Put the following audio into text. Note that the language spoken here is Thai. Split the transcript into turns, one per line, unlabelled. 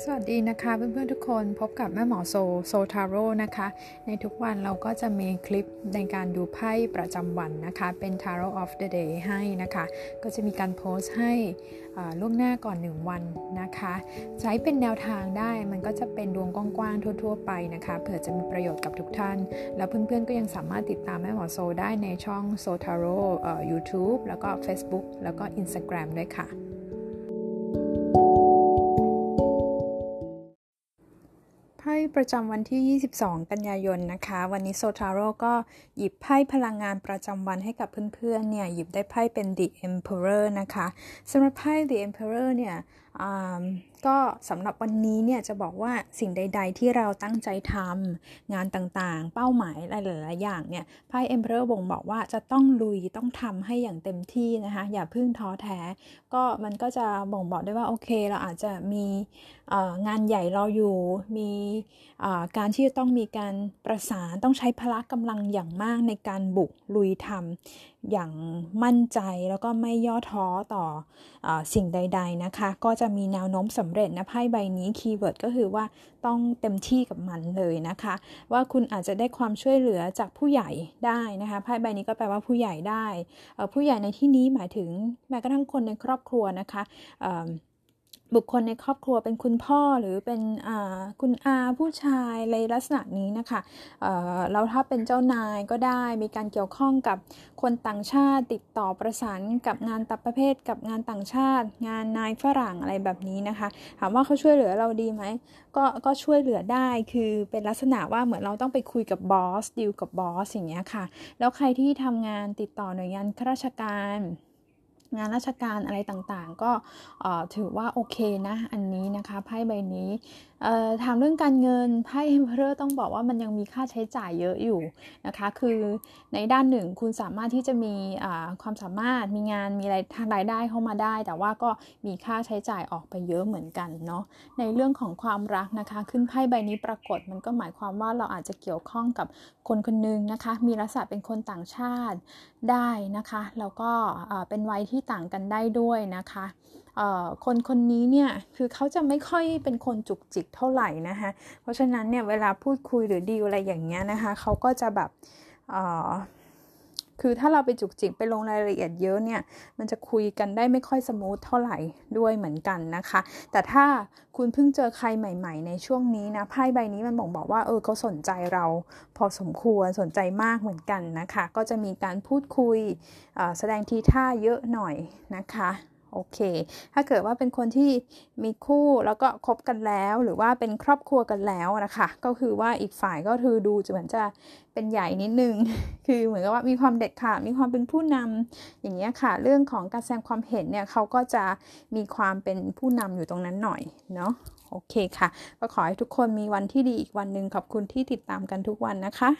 สวัสดีนะคะเพื่อนๆทุกคนพบกับแม่หมอโซโซทาโร่นะคะ ในทุกวันเราก็จะมีคลิปในการดูไพ่ประจำวันนะคะ เป็น Tarot of the Day ให้นะคะ ก็จะมีการโพสต์ให้ล่วงหน้าก่อน 1 วันนะคะ ใช้เป็นแนวทางได้มันก็จะเป็นดวงกว้างๆทั่ว ๆ ไปนะคะเผื่อจะมีประโยชน์กับทุกท่าน แล้วเพื่อนๆก็ยังสามารถติดตามแม่หมอโซได้ในช่องโซทาโร่ยูทูบแล้วก็ Facebook แล้วก็ Instagram ด้วยค่ะ ไพ่ประจำวันที่ 22 กันยายนนะคะ วันนี้โซทาโร่ก็หยิบไพ่พลังงานประจำวันให้กับเพื่อนๆเนี่ยหยิบได้ไพ่เป็น The Emperor นะคะสำหรับไพ่ The Emperor เนี่ย ก็สำหรับวันนี้เนี่ยจะบอกว่าสิ่งใด ๆ ที่เราตั้งใจทำงานต่างๆ เป้าหมายหลายๆอย่างเนี่ยไพ่ Emperor บ่งบอกว่าจะต้องลุยต้องทำให้อย่างเต็มที่นะคะ อย่าพึ่งท้อแท้ ก็มันก็จะบ่งบอกได้ว่าโอเค เราอาจจะมีงานใหญ่รออยู่ มีการที่จะต้องมีการประสานต้องใช้พละกำลังอย่างมากในการบุกลุยทำอย่างมั่นใจแล้วก็ไม่ย่อท้อต่ออสิ่งใด ๆนะคะ ก็จะมีแนวโน้มสำเร็จนะไพ่ใบนี้คีย์เวิร์ดก็คือว่าต้องเต็มที่กับมันเลยนะคะ ว่าคุณอาจจะได้ความช่วยเหลือจากผู้ใหญ่ได้นะคะไพ่ใบนี้ก็แปลว่าผู้ใหญ่ได้ ผู้ใหญ่ในที่นี้หมายถึงแม้กระทั่งคนในครอบครัวนะคะ บุคคลในครอบครัวเป็นคุณพ่อหรือเป็นคุณอาผู้ชายในลักษณะนี้นะคะแล้วถ้าเป็นเจ้านายก็ได้มีการเกี่ยวข้องกับคนต่างชาติติดต่อประสานกับงานตับประเภท กับงานต่างชาติ งานนายฝรั่งอะไรแบบนี้นะคะถามว่าเขาช่วยเหลือเราดีไหมก็ก็ช่วยเหลือได้คือเป็นลักษณะว่าเหมือนเราต้องไปคุยกับบอสดีลกับบอสอย่างเงี้ยค่ะแล้วใครที่ทำงานติดต่อหน่วยงานข้าราชการ งานราชการอะไรต่างๆ ก็ถือว่าโอเคนะ อันนี้นะคะไพ่ใบนี้ถามเรื่องการเงินไพ่เฮมเพอร์ต้องบอกว่ามันยังมีค่าใช้จ่ายเยอะอยู่นะคะ คือในด้านหนึ่งคุณสามารถที่จะมีความสามารถมีงานมีรายทางรายได้เข้ามาได้ แต่ว่าก็มีค่าใช้จ่ายออกไปเยอะเหมือนกันเนาะในเรื่องของความรักนะคะ ขึ้นไพ่ใบนี้ปรากฏมันก็หมายความว่าเราอาจจะเกี่ยวข้องกับคนคนนึงนะคะ มีลักษณะเป็นคนต่างชาติได้นะคะแล้วก็เป็นวัยที่ต่างกันได้ด้วยนะคะคนคนนี้เนี่ยคือเขาจะไม่ค่อยเป็นคนจุกจิกเท่าไหร่นะคะเพราะฉะนั้นเนี่ยเวลาพูดคุยหรือดีลอะไรอย่างเงี้ยนะคะเขาก็จะแบบ คือถ้าเราไปจุกจิกไปลงรายละเอียดเยอะเนี่ย มันจะคุยกันได้ไม่ค่อยสมูทเท่าไหร่ด้วยเหมือนกันนะคะ แต่ถ้าคุณเพิ่งเจอใครใหม่ ๆ ในช่วงนี้นะไพ่ใบนี้มันบอกบอกว่าเออเขาสนใจเรา พอสมควรสนใจมากเหมือนกันนะคะ ก็จะมีการพูดคุยแสดงทีท่าเยอะหน่อยนะคะ โอเค ถ้าเกิดว่าเป็นคนที่มีคู่แล้วก็คบกันแล้ว หรือว่าเป็นครอบครัวกันแล้วนะคะ ก็คือว่าอีกฝ่ายก็คือดูจะเหมือนจะเป็นใหญ่นิดนึง คือเหมือนกับว่ามีความเด็ดขาดมีความเป็นผู้นำอย่างเงี้ยค่ะ เรื่องของการแสดงความเห็นเนี่ยเขาก็จะมีความเป็นผู้นำอยู่ตรงนั้นหน่อยเนาะโอเคค่ะ ก็ขอให้ทุกคนมีวันที่ดีอีกวันหนึ่งขอบคุณที่ติดตามกันทุกวันนะคะ